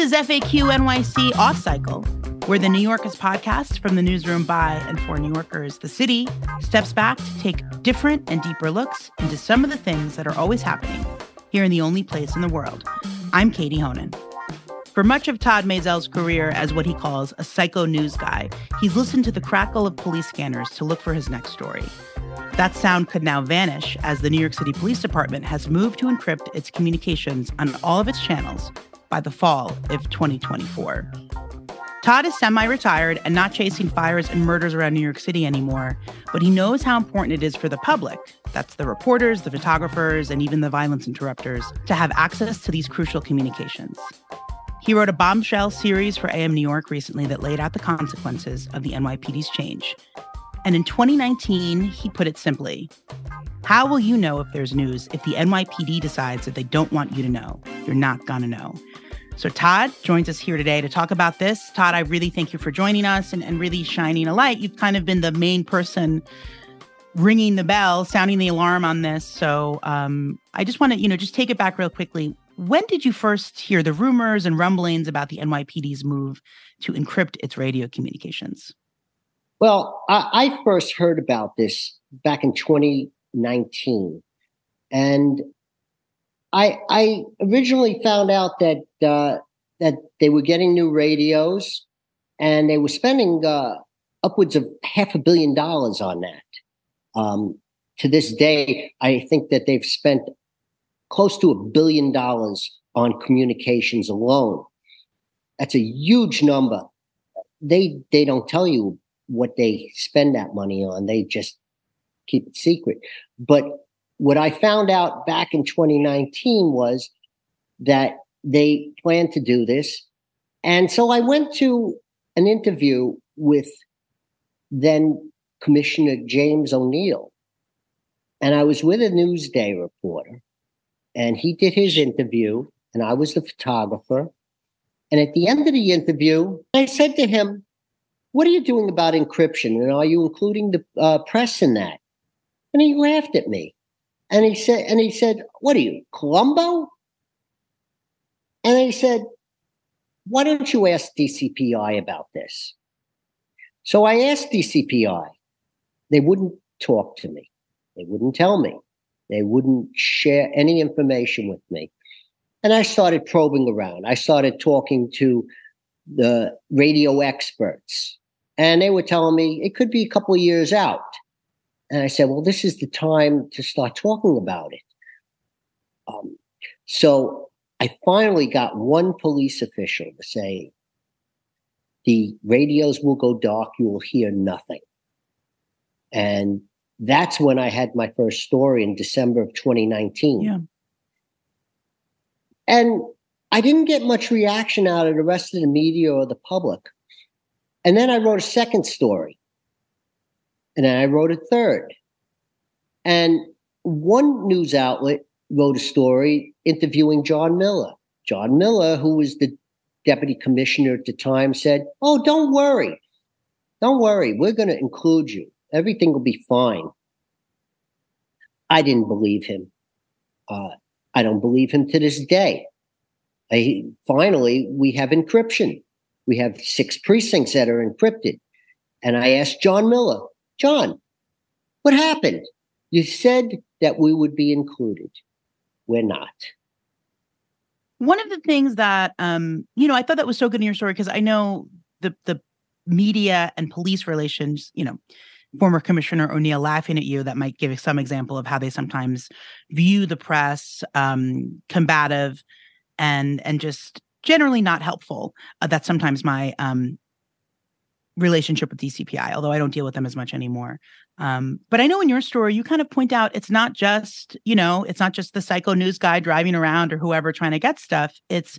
is FAQ NYC Off Cycle, where the New Yorkers podcast from the newsroom by and for New Yorkers, the city, steps back to take different and deeper looks into some of the things that are always happening here in the only place in the world. I'm Katie Honan. For much of Todd Maisel's career as what he calls a psycho news guy, he's listened to the crackle of police scanners to look for his next story. That sound could now vanish as the New York City Police Department has moved to encrypt its communications on all of its channels by the fall of 2024. Todd is semi retired and not chasing fires and murders around New York City anymore, but he knows how important it is for the public that's the reporters, the photographers, and even the violence interrupters to have access to these crucial communications. He wrote a bombshell series for AM New York recently that laid out the consequences of the NYPD's change. And in 2019, he put it simply How will you know if there's news if the NYPD decides that they don't want you to know? You're not gonna know. So, Todd joins us here today to talk about this. Todd, I really thank you for joining us and, and really shining a light. You've kind of been the main person ringing the bell, sounding the alarm on this. So, um, I just want to, you know, just take it back real quickly. When did you first hear the rumors and rumblings about the NYPD's move to encrypt its radio communications? Well, I, I first heard about this back in 2019. And I I originally found out that uh, that they were getting new radios, and they were spending uh, upwards of half a billion dollars on that. Um, to this day, I think that they've spent close to a billion dollars on communications alone. That's a huge number. They they don't tell you what they spend that money on. They just keep it secret. But what I found out back in 2019 was that they planned to do this. And so I went to an interview with then Commissioner James O'Neill. And I was with a Newsday reporter, and he did his interview, and I was the photographer. And at the end of the interview, I said to him, What are you doing about encryption? And are you including the uh, press in that? And he laughed at me. And he said, and he said, what are you, Columbo? And he said, why don't you ask DCPI about this? So I asked DCPI. They wouldn't talk to me. They wouldn't tell me. They wouldn't share any information with me. And I started probing around. I started talking to the radio experts, and they were telling me it could be a couple of years out. And I said, well, this is the time to start talking about it. Um, so I finally got one police official to say, the radios will go dark, you will hear nothing. And that's when I had my first story in December of 2019. Yeah. And I didn't get much reaction out of the rest of the media or the public. And then I wrote a second story and then I wrote a third. And one news outlet wrote a story interviewing John Miller. John Miller, who was the deputy commissioner at the time, said, Oh, don't worry. Don't worry. We're going to include you. Everything will be fine. I didn't believe him. Uh, I don't believe him to this day. I, finally, we have encryption. We have six precincts that are encrypted. And I asked John Miller, John, what happened? You said that we would be included. We're not. One of the things that um, you know, I thought that was so good in your story because I know the the media and police relations, you know, former Commissioner O'Neill laughing at you, that might give some example of how they sometimes view the press um, combative and and just generally not helpful. Uh, that's sometimes my um, relationship with DCPI, although I don't deal with them as much anymore. Um, but I know in your story, you kind of point out it's not just, you know, it's not just the psycho news guy driving around or whoever trying to get stuff. It's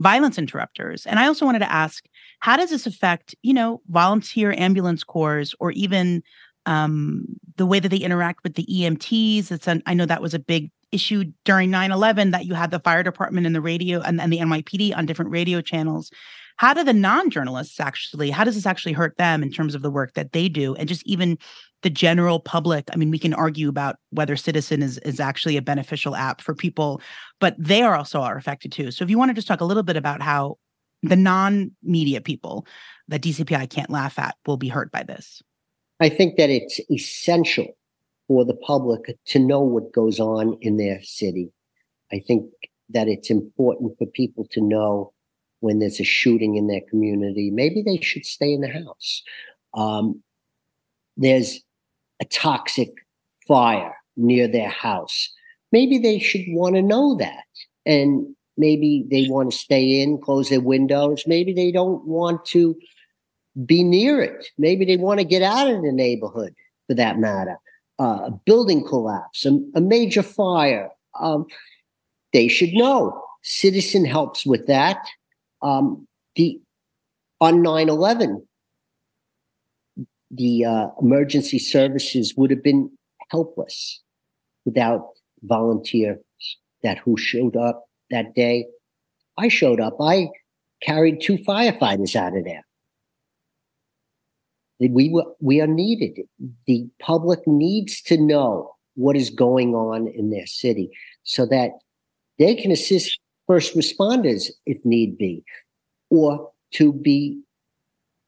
violence interrupters. And I also wanted to ask, how does this affect, you know, volunteer ambulance corps or even um, the way that they interact with the EMTs? It's an, I know that was a big issue during 9-11 that you had the fire department and the radio and, and the NYPD on different radio channels. How do the non-journalists actually how does this actually hurt them in terms of the work that they do and just even the general public? I mean we can argue about whether citizen is is actually a beneficial app for people but they are also are affected too. So if you want to just talk a little bit about how the non-media people that DCPI can't laugh at will be hurt by this? I think that it's essential for the public to know what goes on in their city. I think that it's important for people to know when there's a shooting in their community. Maybe they should stay in the house. Um, there's a toxic fire near their house. Maybe they should want to know that. And maybe they want to stay in, close their windows. Maybe they don't want to be near it. Maybe they want to get out of the neighborhood for that matter. Uh, a building collapse, a, a major fire. Um, they should know. Citizen helps with that. Um, the on 9-11, the uh, emergency services would have been helpless without volunteers that who showed up that day. I showed up. I carried two firefighters out of there. We we are needed. The public needs to know what is going on in their city so that they can assist first responders if need be, or to be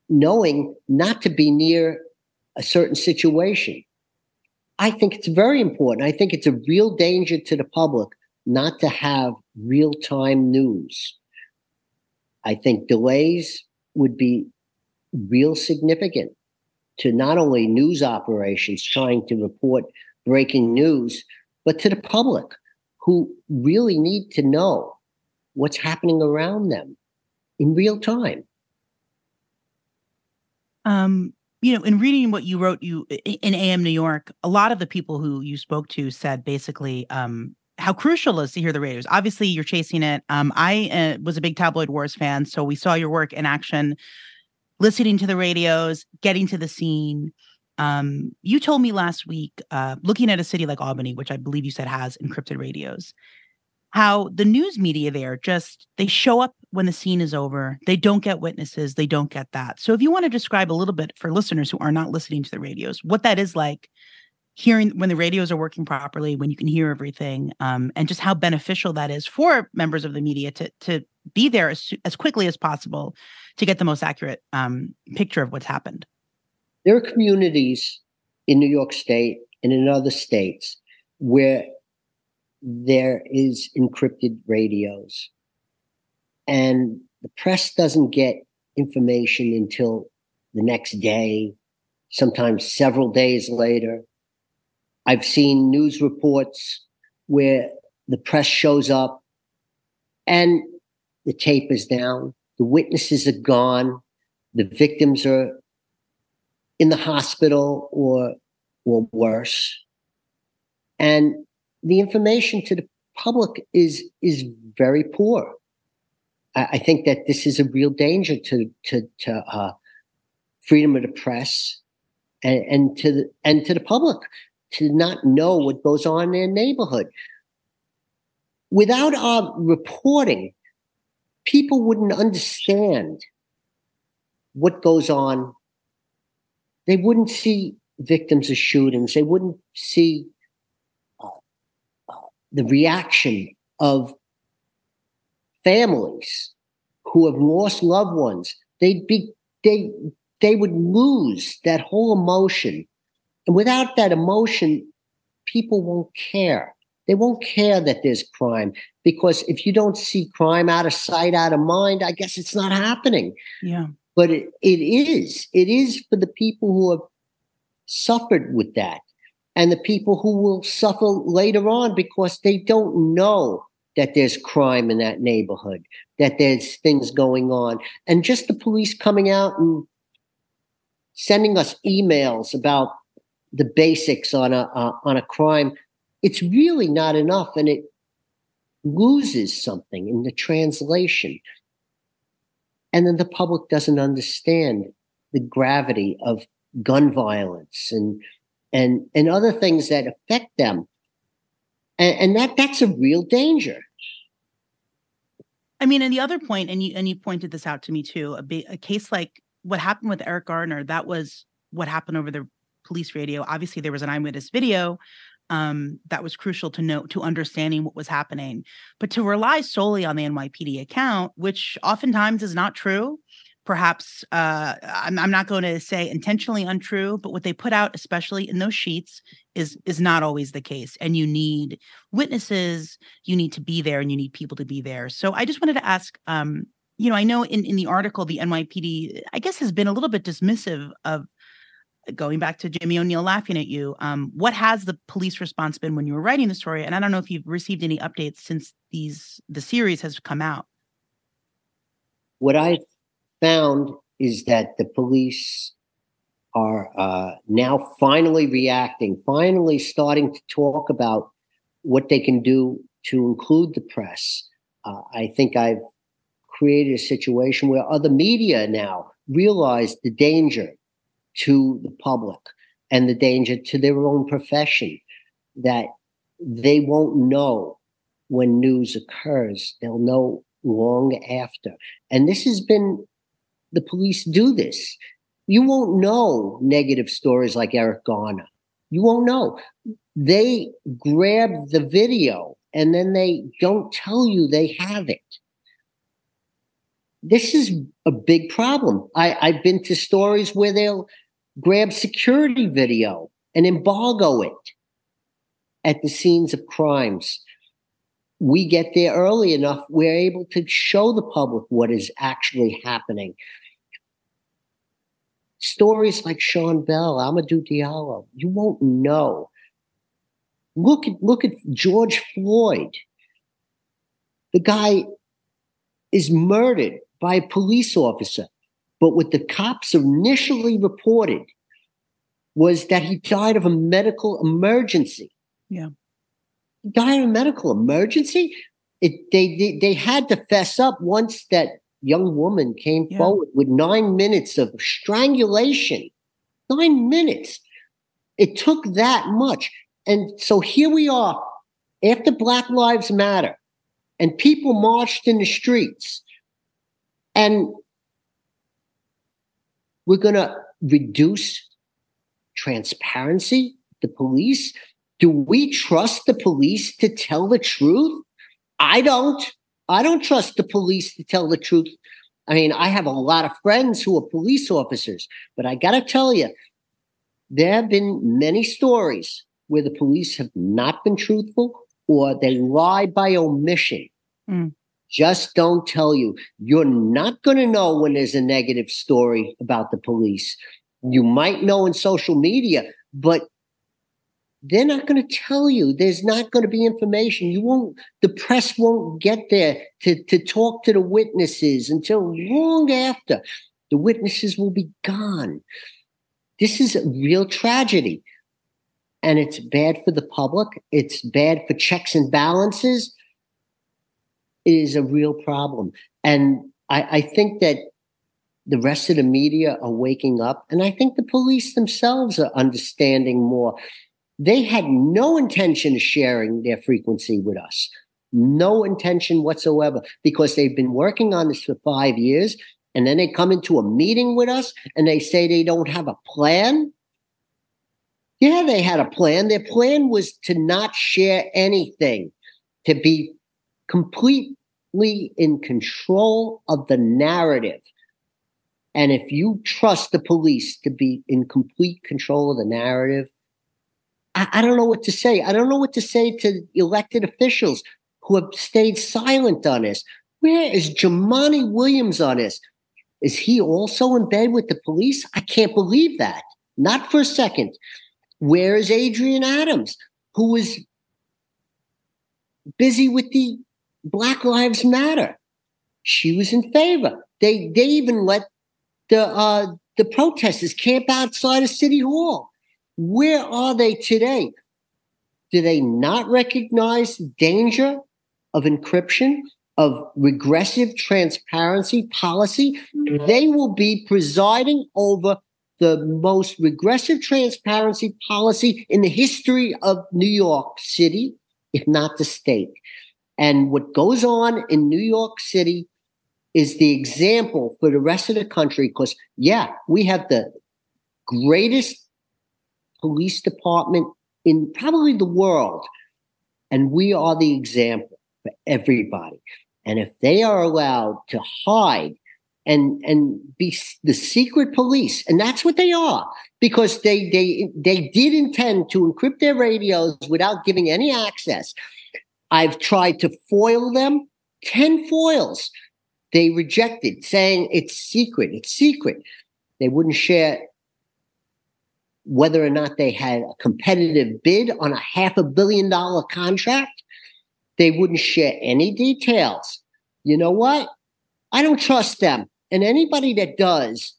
knowing not to be near a certain situation. I think it's very important. I think it's a real danger to the public not to have real time news. I think delays would be real significant to not only news operations trying to report breaking news, but to the public who really need to know what's happening around them in real time. Um, you know, in reading what you wrote, you in AM New York, a lot of the people who you spoke to said basically um, how crucial it is to hear the radios. Obviously, you're chasing it. Um, I uh, was a big Tabloid Wars fan, so we saw your work in action, listening to the radios, getting to the scene. Um, you told me last week, uh, looking at a city like Albany, which I believe you said has encrypted radios, how the news media there just they show up when the scene is over. They don't get witnesses. They don't get that. So if you want to describe a little bit for listeners who are not listening to the radios what that is like hearing when the radios are working properly when you can hear everything um, and just how beneficial that is for members of the media to to be there as, as quickly as possible to get the most accurate um, picture of what's happened. There are communities in new york state and in other states where there is encrypted radios. And the press doesn't get information until the next day sometimes several days later i've seen news reports where the press shows up and the tape is down. The witnesses are gone. The victims are in the hospital or or worse. And the information to the public is is very poor. I, I think that this is a real danger to to to uh, freedom of the press and, and to the and to the public to not know what goes on in their neighborhood. Without our reporting, people wouldn't understand what goes on. They wouldn't see victims of shootings. They wouldn't see uh, the reaction of families who have lost loved ones they'd be they they would lose that whole emotion and without that emotion people won't care. They won't care that there's crime because if you don't see crime out of sight out of mind i guess it's not happening. Yeah. But it, it is. It is for the people who have suffered with that and the people who will suffer later on because they don't know that there's crime in that neighborhood, that there's things going on. And just the police coming out and sending us emails about the basics on a uh, on a crime, it's really not enough, and it loses something in the translation. And then the public doesn't understand the gravity of gun violence and and and other things that affect them and, and that that's a real danger i mean and the other point and you and you pointed this out to me too a, a case like what happened with eric garner that was what happened over the police radio obviously there was an eyewitness video um, that was crucial to know to understanding what was happening. But to rely solely on the NYPD account, which oftentimes is not true, perhaps uh, I'm, I'm not going to say intentionally untrue, but what they put out, especially in those sheets, is is not always the case. And you need witnesses, you need to be there, and you need people to be there. So I just wanted to ask. Um, you know, I know in, in the article, the NYPD, I guess, has been a little bit dismissive of going back to Jimmy O'Neill laughing at you, um, what has the police response been when you were writing the story? And I don't know if you've received any updates since these the series has come out. What I found is that the police are uh, now finally reacting, finally starting to talk about what they can do to include the press. Uh, I think I've created a situation where other media now realize the danger to the public and the danger to their own profession that they won't know when news occurs. They'll know long after. And this has been the police do this. You won't know negative stories like Eric Garner. You won't know. They grab the video and then they don't tell you they have it this is a big problem. I, I've been to stories where they'll grab security video and embargo it at the scenes of crimes. We get there early enough, we're able to show the public what is actually happening. Stories like Sean Bell, Amadou Diallo, you won't know. Look at look at George Floyd. The guy is murdered by a police officer. But what the cops initially reported was that he died of a medical emergency. Yeah. He died of a medical emergency. It, they, they, they had to fess up once that young woman came yeah. forward with nine minutes of strangulation. Nine minutes. It took that much. And so here we are after Black Lives Matter and people marched in the streets and we're going to reduce transparency, the police. Do we trust the police to tell the truth? I don't. I don't trust the police to tell the truth. I mean, I have a lot of friends who are police officers, but I got to tell you, there have been many stories where the police have not been truthful or they lie by omission. Mm just don't tell you. You're not going to know when there's a negative story about the police. You might know in social media, but they're not going to tell you. There's not going to be information. You won't, the press won't get there to, to talk to the witnesses until long after the witnesses will be gone. This is a real tragedy. And it's bad for the public. It's bad for checks and balances is a real problem. And I, I think that the rest of the media are waking up, and I think the police themselves are understanding more. They had no intention of sharing their frequency with us, no intention whatsoever, because they've been working on this for five years. And then they come into a meeting with us and they say they don't have a plan. Yeah, they had a plan. Their plan was to not share anything, to be completely in control of the narrative. And if you trust the police to be in complete control of the narrative, I, I, don't know what to say. I don't know what to say to elected officials who have stayed silent on this. Where is Jumaane Williams on this? Is he also in bed with the police? I can't believe that. Not for a second. Where is Adrienne Adams, who was busy with the Black Lives Matter. She was in favor. They they even let the uh, the protesters camp outside of City Hall. Where are they today? Do they not recognize the danger of encryption, of regressive transparency policy? They will be presiding over the most regressive transparency policy in the history of New York City, if not the state. And what goes on in New York City is the example for the rest of the country because, yeah, we have the greatest police department in probably the world. And we are the example for everybody. And if they are allowed to hide and and be the secret police, and that's what they are, because they they they did intend to encrypt their radios without giving any access. I've tried to foil them, 10 foils. They rejected, saying it's secret, it's secret. They wouldn't share whether or not they had a competitive bid on a half a billion dollar contract. They wouldn't share any details. You know what? I don't trust them. And anybody that does,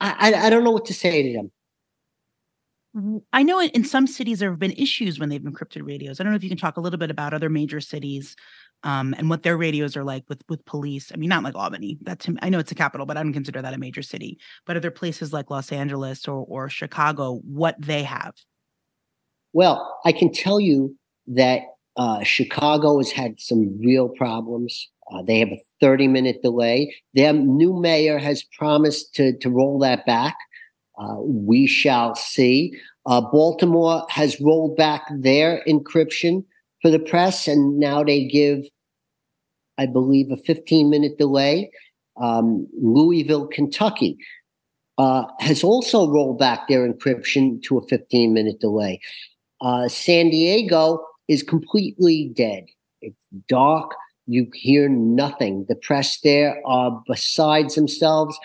I, I, I don't know what to say to them. I know in some cities there have been issues when they've encrypted radios. I don't know if you can talk a little bit about other major cities um, and what their radios are like with with police. I mean, not like Albany. That's I know it's a capital, but I don't consider that a major city. But other places like Los Angeles or or Chicago, what they have. Well, I can tell you that uh, Chicago has had some real problems. Uh, they have a 30 minute delay. Their new mayor has promised to, to roll that back. Uh, we shall see. Uh, Baltimore has rolled back their encryption for the press, and now they give, I believe, a 15 minute delay. Um, Louisville, Kentucky uh, has also rolled back their encryption to a 15 minute delay. Uh, San Diego is completely dead. It's dark. You hear nothing. The press there are besides themselves.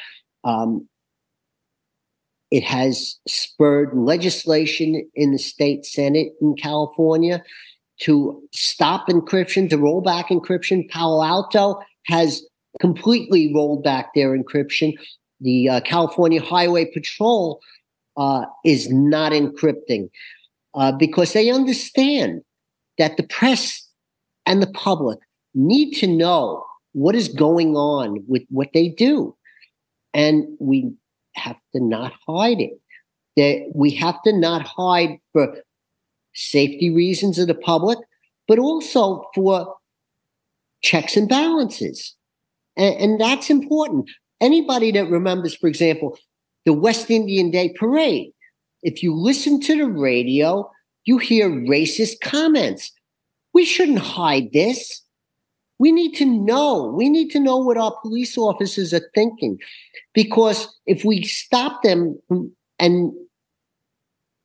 Um, it has spurred legislation in the state Senate in California to stop encryption, to roll back encryption. Palo Alto has completely rolled back their encryption. The uh, California Highway Patrol uh, is not encrypting uh, because they understand that the press and the public need to know what is going on with what they do. And we have to not hide it. That we have to not hide for safety reasons of the public, but also for checks and balances. And, and that's important. Anybody that remembers, for example, the West Indian Day Parade, if you listen to the radio, you hear racist comments. We shouldn't hide this. We need to know. We need to know what our police officers are thinking. Because if we stop them and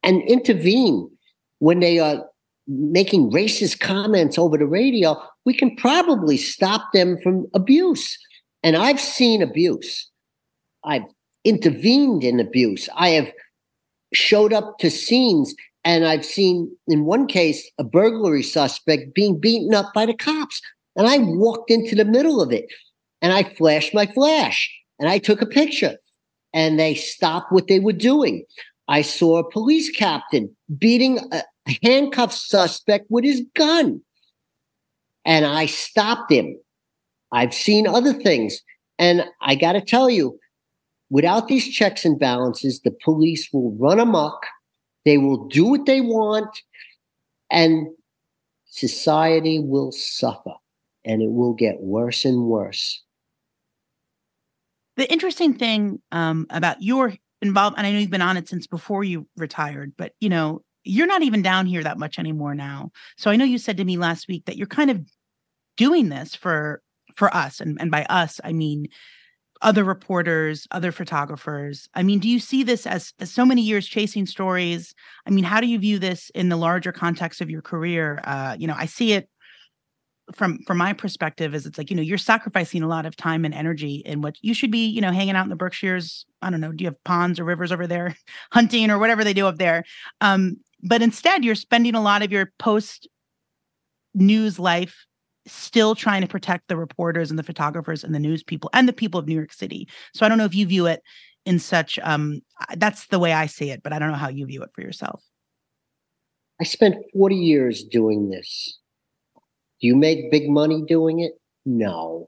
and intervene when they are making racist comments over the radio, we can probably stop them from abuse. And I've seen abuse. I've intervened in abuse. I have showed up to scenes and I've seen in one case a burglary suspect being beaten up by the cops. And I walked into the middle of it and I flashed my flash and I took a picture and they stopped what they were doing. I saw a police captain beating a handcuffed suspect with his gun. And I stopped him. I've seen other things. And I got to tell you, without these checks and balances, the police will run amok. They will do what they want. And society will suffer and it will get worse and worse. The interesting thing um, about your involvement, and I know you've been on it since before you retired, but you know, you're not even down here that much anymore now. So I know you said to me last week that you're kind of doing this for for us, and and by us I mean other reporters, other photographers. I mean, do you see this as, as so many years chasing stories? I mean, how do you view this in the larger context of your career? Uh, you know, I see it from from my perspective is it's like you know you're sacrificing a lot of time and energy in what you should be you know hanging out in the berkshires. I don't know do you have ponds or rivers over there? Hunting or whatever they do up there. Um but instead you're spending a lot of your post news life still trying to protect the reporters and the photographers and the news people and the people of new york city. So i don't know if you view it in such um that's the way i see it but i don't know how you view it for yourself. I spent 40 years doing this do you make big money doing it? No,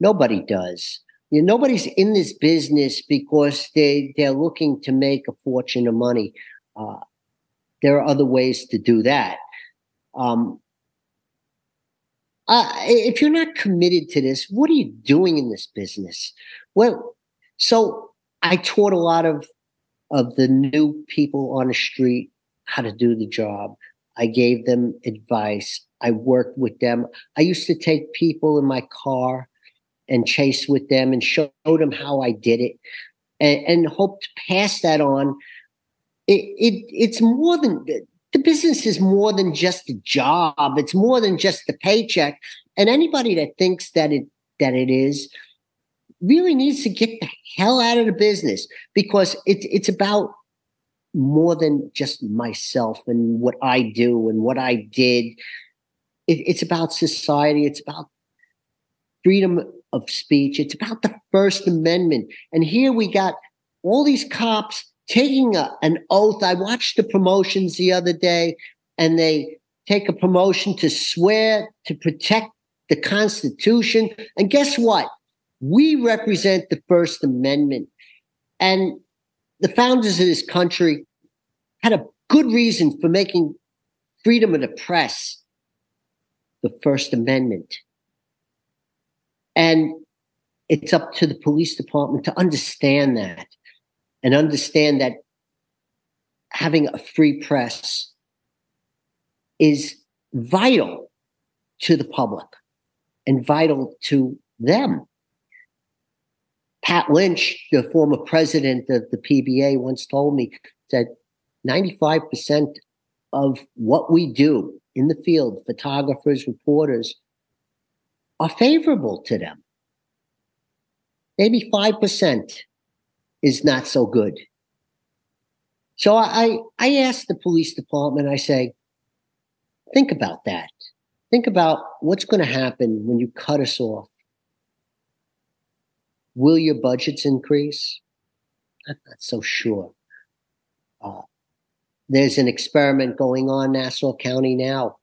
nobody does. You know, nobody's in this business because they they're looking to make a fortune of money. Uh, there are other ways to do that. Um, uh, if you're not committed to this, what are you doing in this business? Well, so I taught a lot of of the new people on the street how to do the job. I gave them advice. I worked with them. I used to take people in my car and chase with them and show them how I did it and, and hope to pass that on. It, it it's more than the business is more than just a job. It's more than just the paycheck. And anybody that thinks that it that it is really needs to get the hell out of the business because it's it's about more than just myself and what I do and what I did. It, it's about society. It's about freedom of speech. It's about the First Amendment. And here we got all these cops taking a, an oath. I watched the promotions the other day, and they take a promotion to swear to protect the Constitution. And guess what? We represent the First Amendment. And the founders of this country had a good reason for making freedom of the press the First Amendment. And it's up to the police department to understand that and understand that having a free press is vital to the public and vital to them. Pat Lynch, the former president of the PBA, once told me that 95% of what we do in the field, photographers, reporters, are favorable to them. Maybe 5% is not so good. So I, I asked the police department, I say, think about that. Think about what's going to happen when you cut us off. Will your budgets increase? I'm not so sure. There's an experiment going on Nassau County now.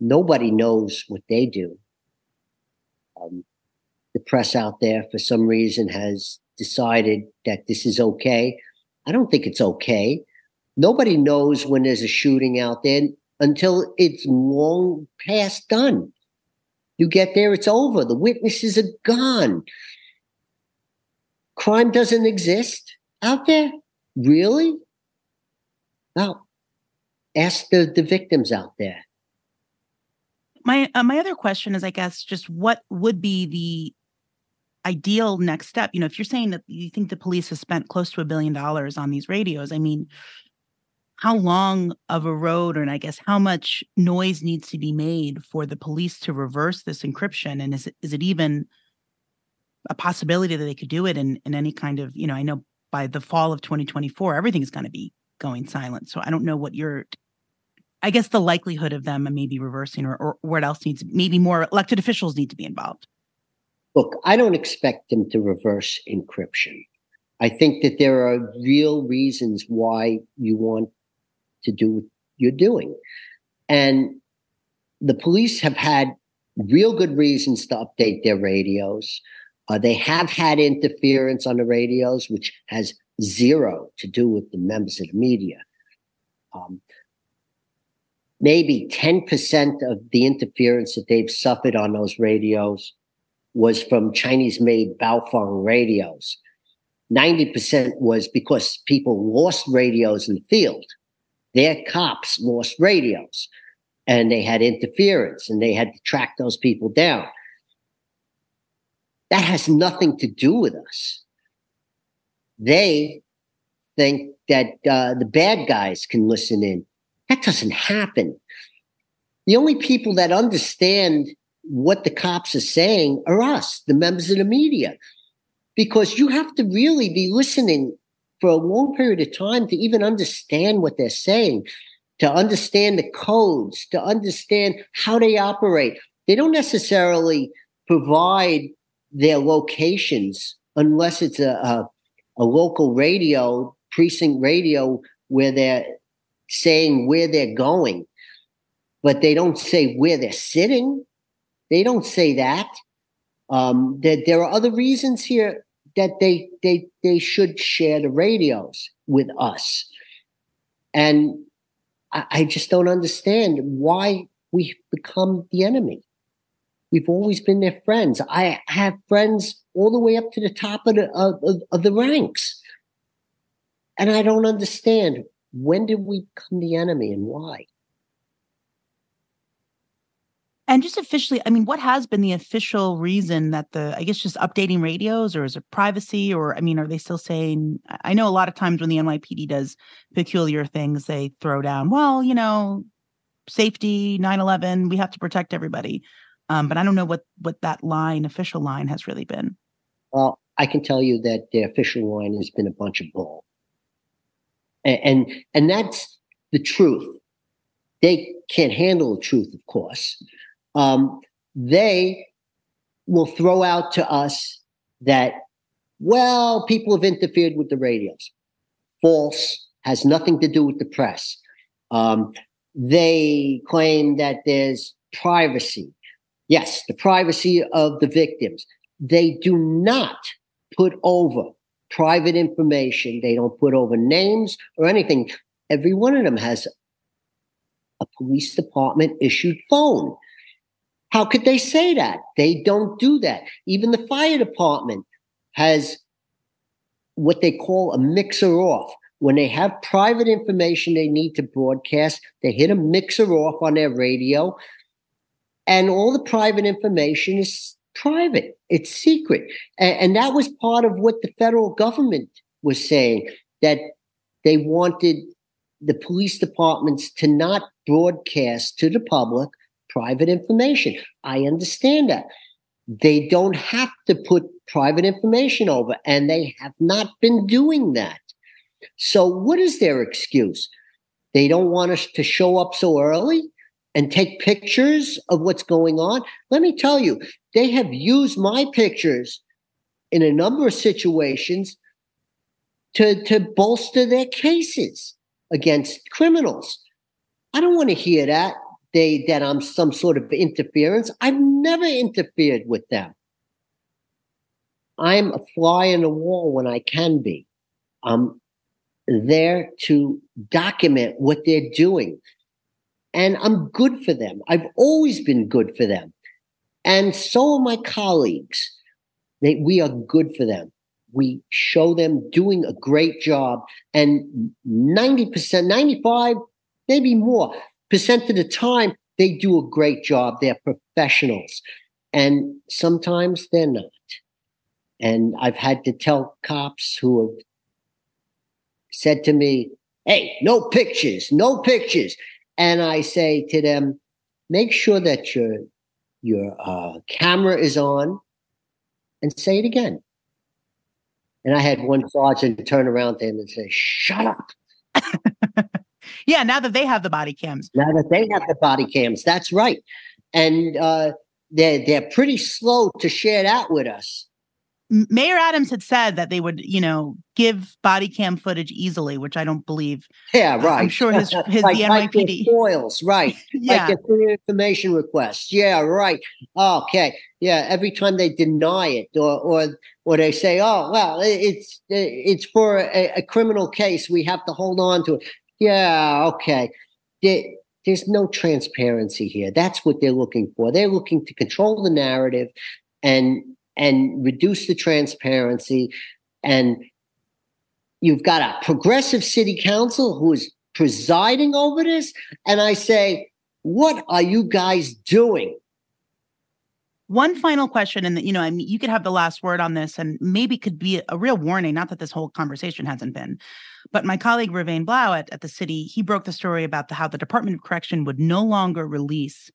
Nobody knows what they do. Um, the press out there, for some reason, has decided that this is okay. I don't think it's okay. Nobody knows when there's a shooting out there until it's long past done. You get there, it's over. The witnesses are gone. Crime doesn't exist out there? Really? Now, ask the, the victims out there. My uh, my other question is, I guess, just what would be the ideal next step? You know, if you're saying that you think the police has spent close to a billion dollars on these radios, I mean, how long of a road, and I guess how much noise needs to be made for the police to reverse this encryption? And is it, is it even a possibility that they could do it in in any kind of, you know, I know by the fall of 2024, everything's going to be going silent. So I don't know what your I guess the likelihood of them maybe reversing or, or what else needs maybe more elected officials need to be involved. Look, I don't expect them to reverse encryption. I think that there are real reasons why you want to do what you're doing. And the police have had real good reasons to update their radios. Uh, they have had interference on the radios, which has zero to do with the members of the media. Um, maybe 10% of the interference that they've suffered on those radios was from Chinese made Baofeng radios. 90% was because people lost radios in the field. Their cops lost radios and they had interference and they had to track those people down. That has nothing to do with us they think that uh, the bad guys can listen in. That doesn't happen. The only people that understand what the cops are saying are us, the members of the media, because you have to really be listening for a long period of time to even understand what they're saying, to understand the codes, to understand how they operate. They don't necessarily provide their locations unless it's a, a a local radio, precinct radio, where they're saying where they're going, but they don't say where they're sitting. They don't say that. Um, there, there are other reasons here that they they they should share the radios with us, and I, I just don't understand why we've become the enemy. We've always been their friends. I have friends all the way up to the top of the of, of, the ranks, and I don't understand when did we become the enemy and why? And just officially, I mean, what has been the official reason that the, I guess, just updating radios, or is it privacy, or I mean, are they still saying? I know a lot of times when the NYPD does peculiar things, they throw down, well, you know, safety, 9/11, we have to protect everybody. Um, but I don't know what what that line, official line, has really been. Well, I can tell you that the official line has been a bunch of bull, and and, and that's the truth. They can't handle the truth, of course um, they will throw out to us that, well, people have interfered with the radios. False, has nothing to do with the press. Um, they claim that there's privacy. Yes, the privacy of the victims. They do not put over private information. They don't put over names or anything. Every one of them has a police department issued phone. How could they say that? They don't do that. Even the fire department has what they call a mixer off. When they have private information they need to broadcast, they hit a mixer off on their radio, and all the private information is private. It's secret. And, and that was part of what the federal government was saying that they wanted the police departments to not broadcast to the public private information. I understand that. They don't have to put private information over, and they have not been doing that. So, what is their excuse? They don't want us to show up so early and take pictures of what's going on. Let me tell you, they have used my pictures in a number of situations to, to bolster their cases against criminals. I don't want to hear that they that I'm some sort of interference. I've never interfered with them. I'm a fly in the wall when I can be. I'm there to document what they're doing. And I'm good for them. I've always been good for them. And so are my colleagues. They, we are good for them. We show them doing a great job. And 90%, 95, maybe more, percent of the time, they do a great job. They're professionals. And sometimes they're not. And I've had to tell cops who have said to me, Hey, no pictures, no pictures. And I say to them, make sure that your, your uh, camera is on and say it again. And I had one sergeant turn around to him and say, shut up. Yeah, now that they have the body cams. Now that they have the body cams, that's right. And uh, they're they're pretty slow to share that with us. Mayor Adams had said that they would, you know, give body cam footage easily, which I don't believe. Yeah, right. I'm sure his his like, the NYPD foils, right? yeah, like a information request. Yeah, right. Okay, yeah. Every time they deny it, or or or they say, "Oh, well, it's it's for a, a criminal case, we have to hold on to it." Yeah, okay. There, there's no transparency here. That's what they're looking for. They're looking to control the narrative and and reduce the transparency. And you've got a progressive city council who is presiding over this. And I say, what are you guys doing? One final question, and you know, I mean, you could have the last word on this, and maybe could be a real warning. Not that this whole conversation hasn't been, but my colleague Reuven Blau at, at the city, he broke the story about the, how the Department of Correction would no longer release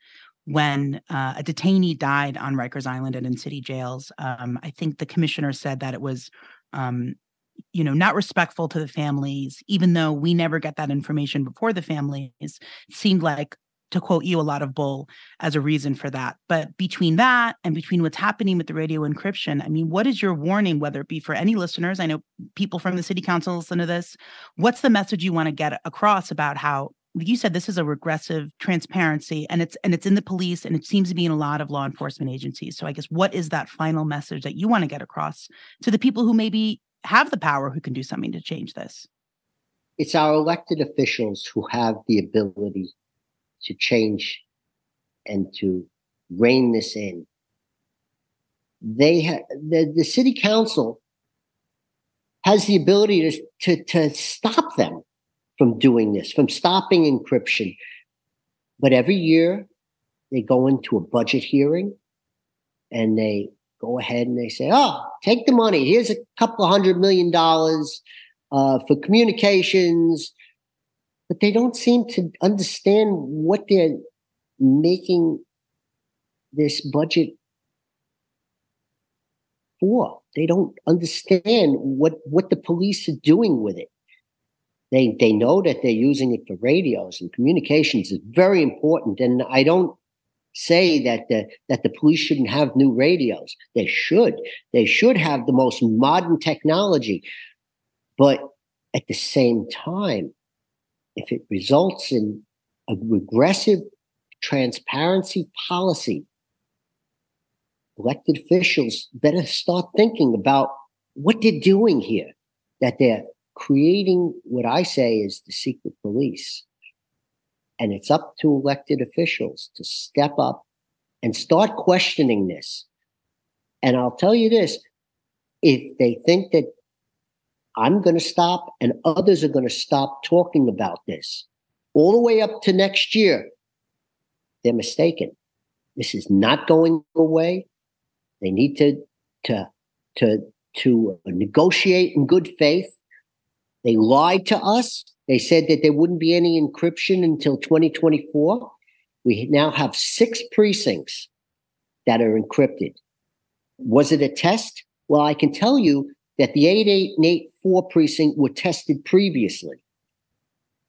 when uh, a detainee died on Rikers Island and in city jails. Um, I think the commissioner said that it was, um, you know, not respectful to the families, even though we never get that information before the families. It seemed like to quote you, a lot of bull as a reason for that. But between that and between what's happening with the radio encryption, I mean, what is your warning, whether it be for any listeners? I know people from the city council listen to this. What's the message you want to get across about how you said this is a regressive transparency and it's and it's in the police and it seems to be in a lot of law enforcement agencies. So I guess what is that final message that you want to get across to the people who maybe have the power who can do something to change this? It's our elected officials who have the ability to change and to rein this in. They have the, the city council has the ability to, to, to stop them from doing this, from stopping encryption. But every year they go into a budget hearing and they go ahead and they say, oh, take the money. Here's a couple hundred million dollars uh, for communications. But they don't seem to understand what they're making this budget for. They don't understand what, what the police are doing with it. They, they know that they're using it for radios and communications is very important. And I don't say that the, that the police shouldn't have new radios. They should. They should have the most modern technology. But at the same time, if it results in a regressive transparency policy, elected officials better start thinking about what they're doing here, that they're creating what I say is the secret police. And it's up to elected officials to step up and start questioning this. And I'll tell you this if they think that I'm going to stop and others are going to stop talking about this all the way up to next year, they're mistaken. This is not going away. They need to, to, to, to negotiate in good faith. They lied to us. They said that there wouldn't be any encryption until 2024. We now have six precincts that are encrypted. Was it a test? Well, I can tell you that the 8884 precinct were tested previously.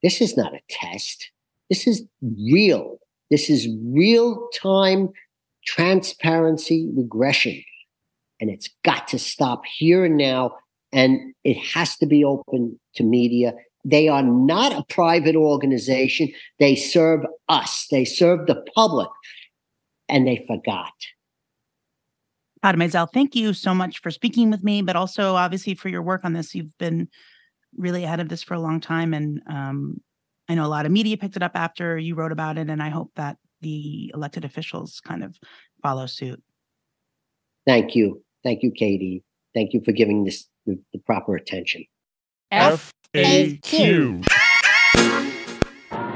This is not a test. This is real. This is real time transparency regression. And it's got to stop here and now. And it has to be open to media. They are not a private organization. They serve us. They serve the public. And they forgot. Todd Maisel, thank you so much for speaking with me, but also obviously for your work on this. You've been really ahead of this for a long time. And um, I know a lot of media picked it up after you wrote about it. And I hope that the elected officials kind of follow suit. Thank you. Thank you, Katie. Thank you for giving this the, the proper attention. FAQ.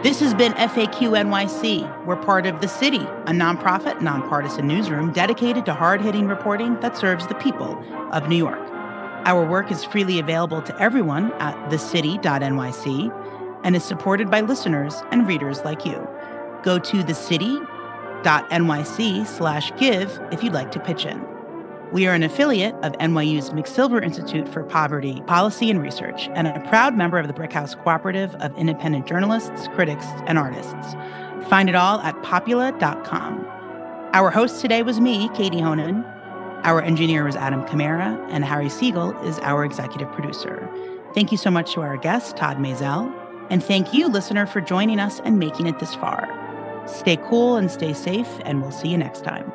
This has been FAQ NYC. We're part of The City, a nonprofit, nonpartisan newsroom dedicated to hard hitting reporting that serves the people of New York. Our work is freely available to everyone at thecity.nyc and is supported by listeners and readers like you. Go to thecity.nyc slash give if you'd like to pitch in. We are an affiliate of NYU's McSilver Institute for Poverty Policy and Research and a proud member of the Brick House Cooperative of independent journalists, critics, and artists. Find it all at popula.com. Our host today was me, Katie Honan. Our engineer was Adam Kamara, and Harry Siegel is our executive producer. Thank you so much to our guest, Todd Maisel, and thank you, listener, for joining us and making it this far. Stay cool and stay safe, and we'll see you next time.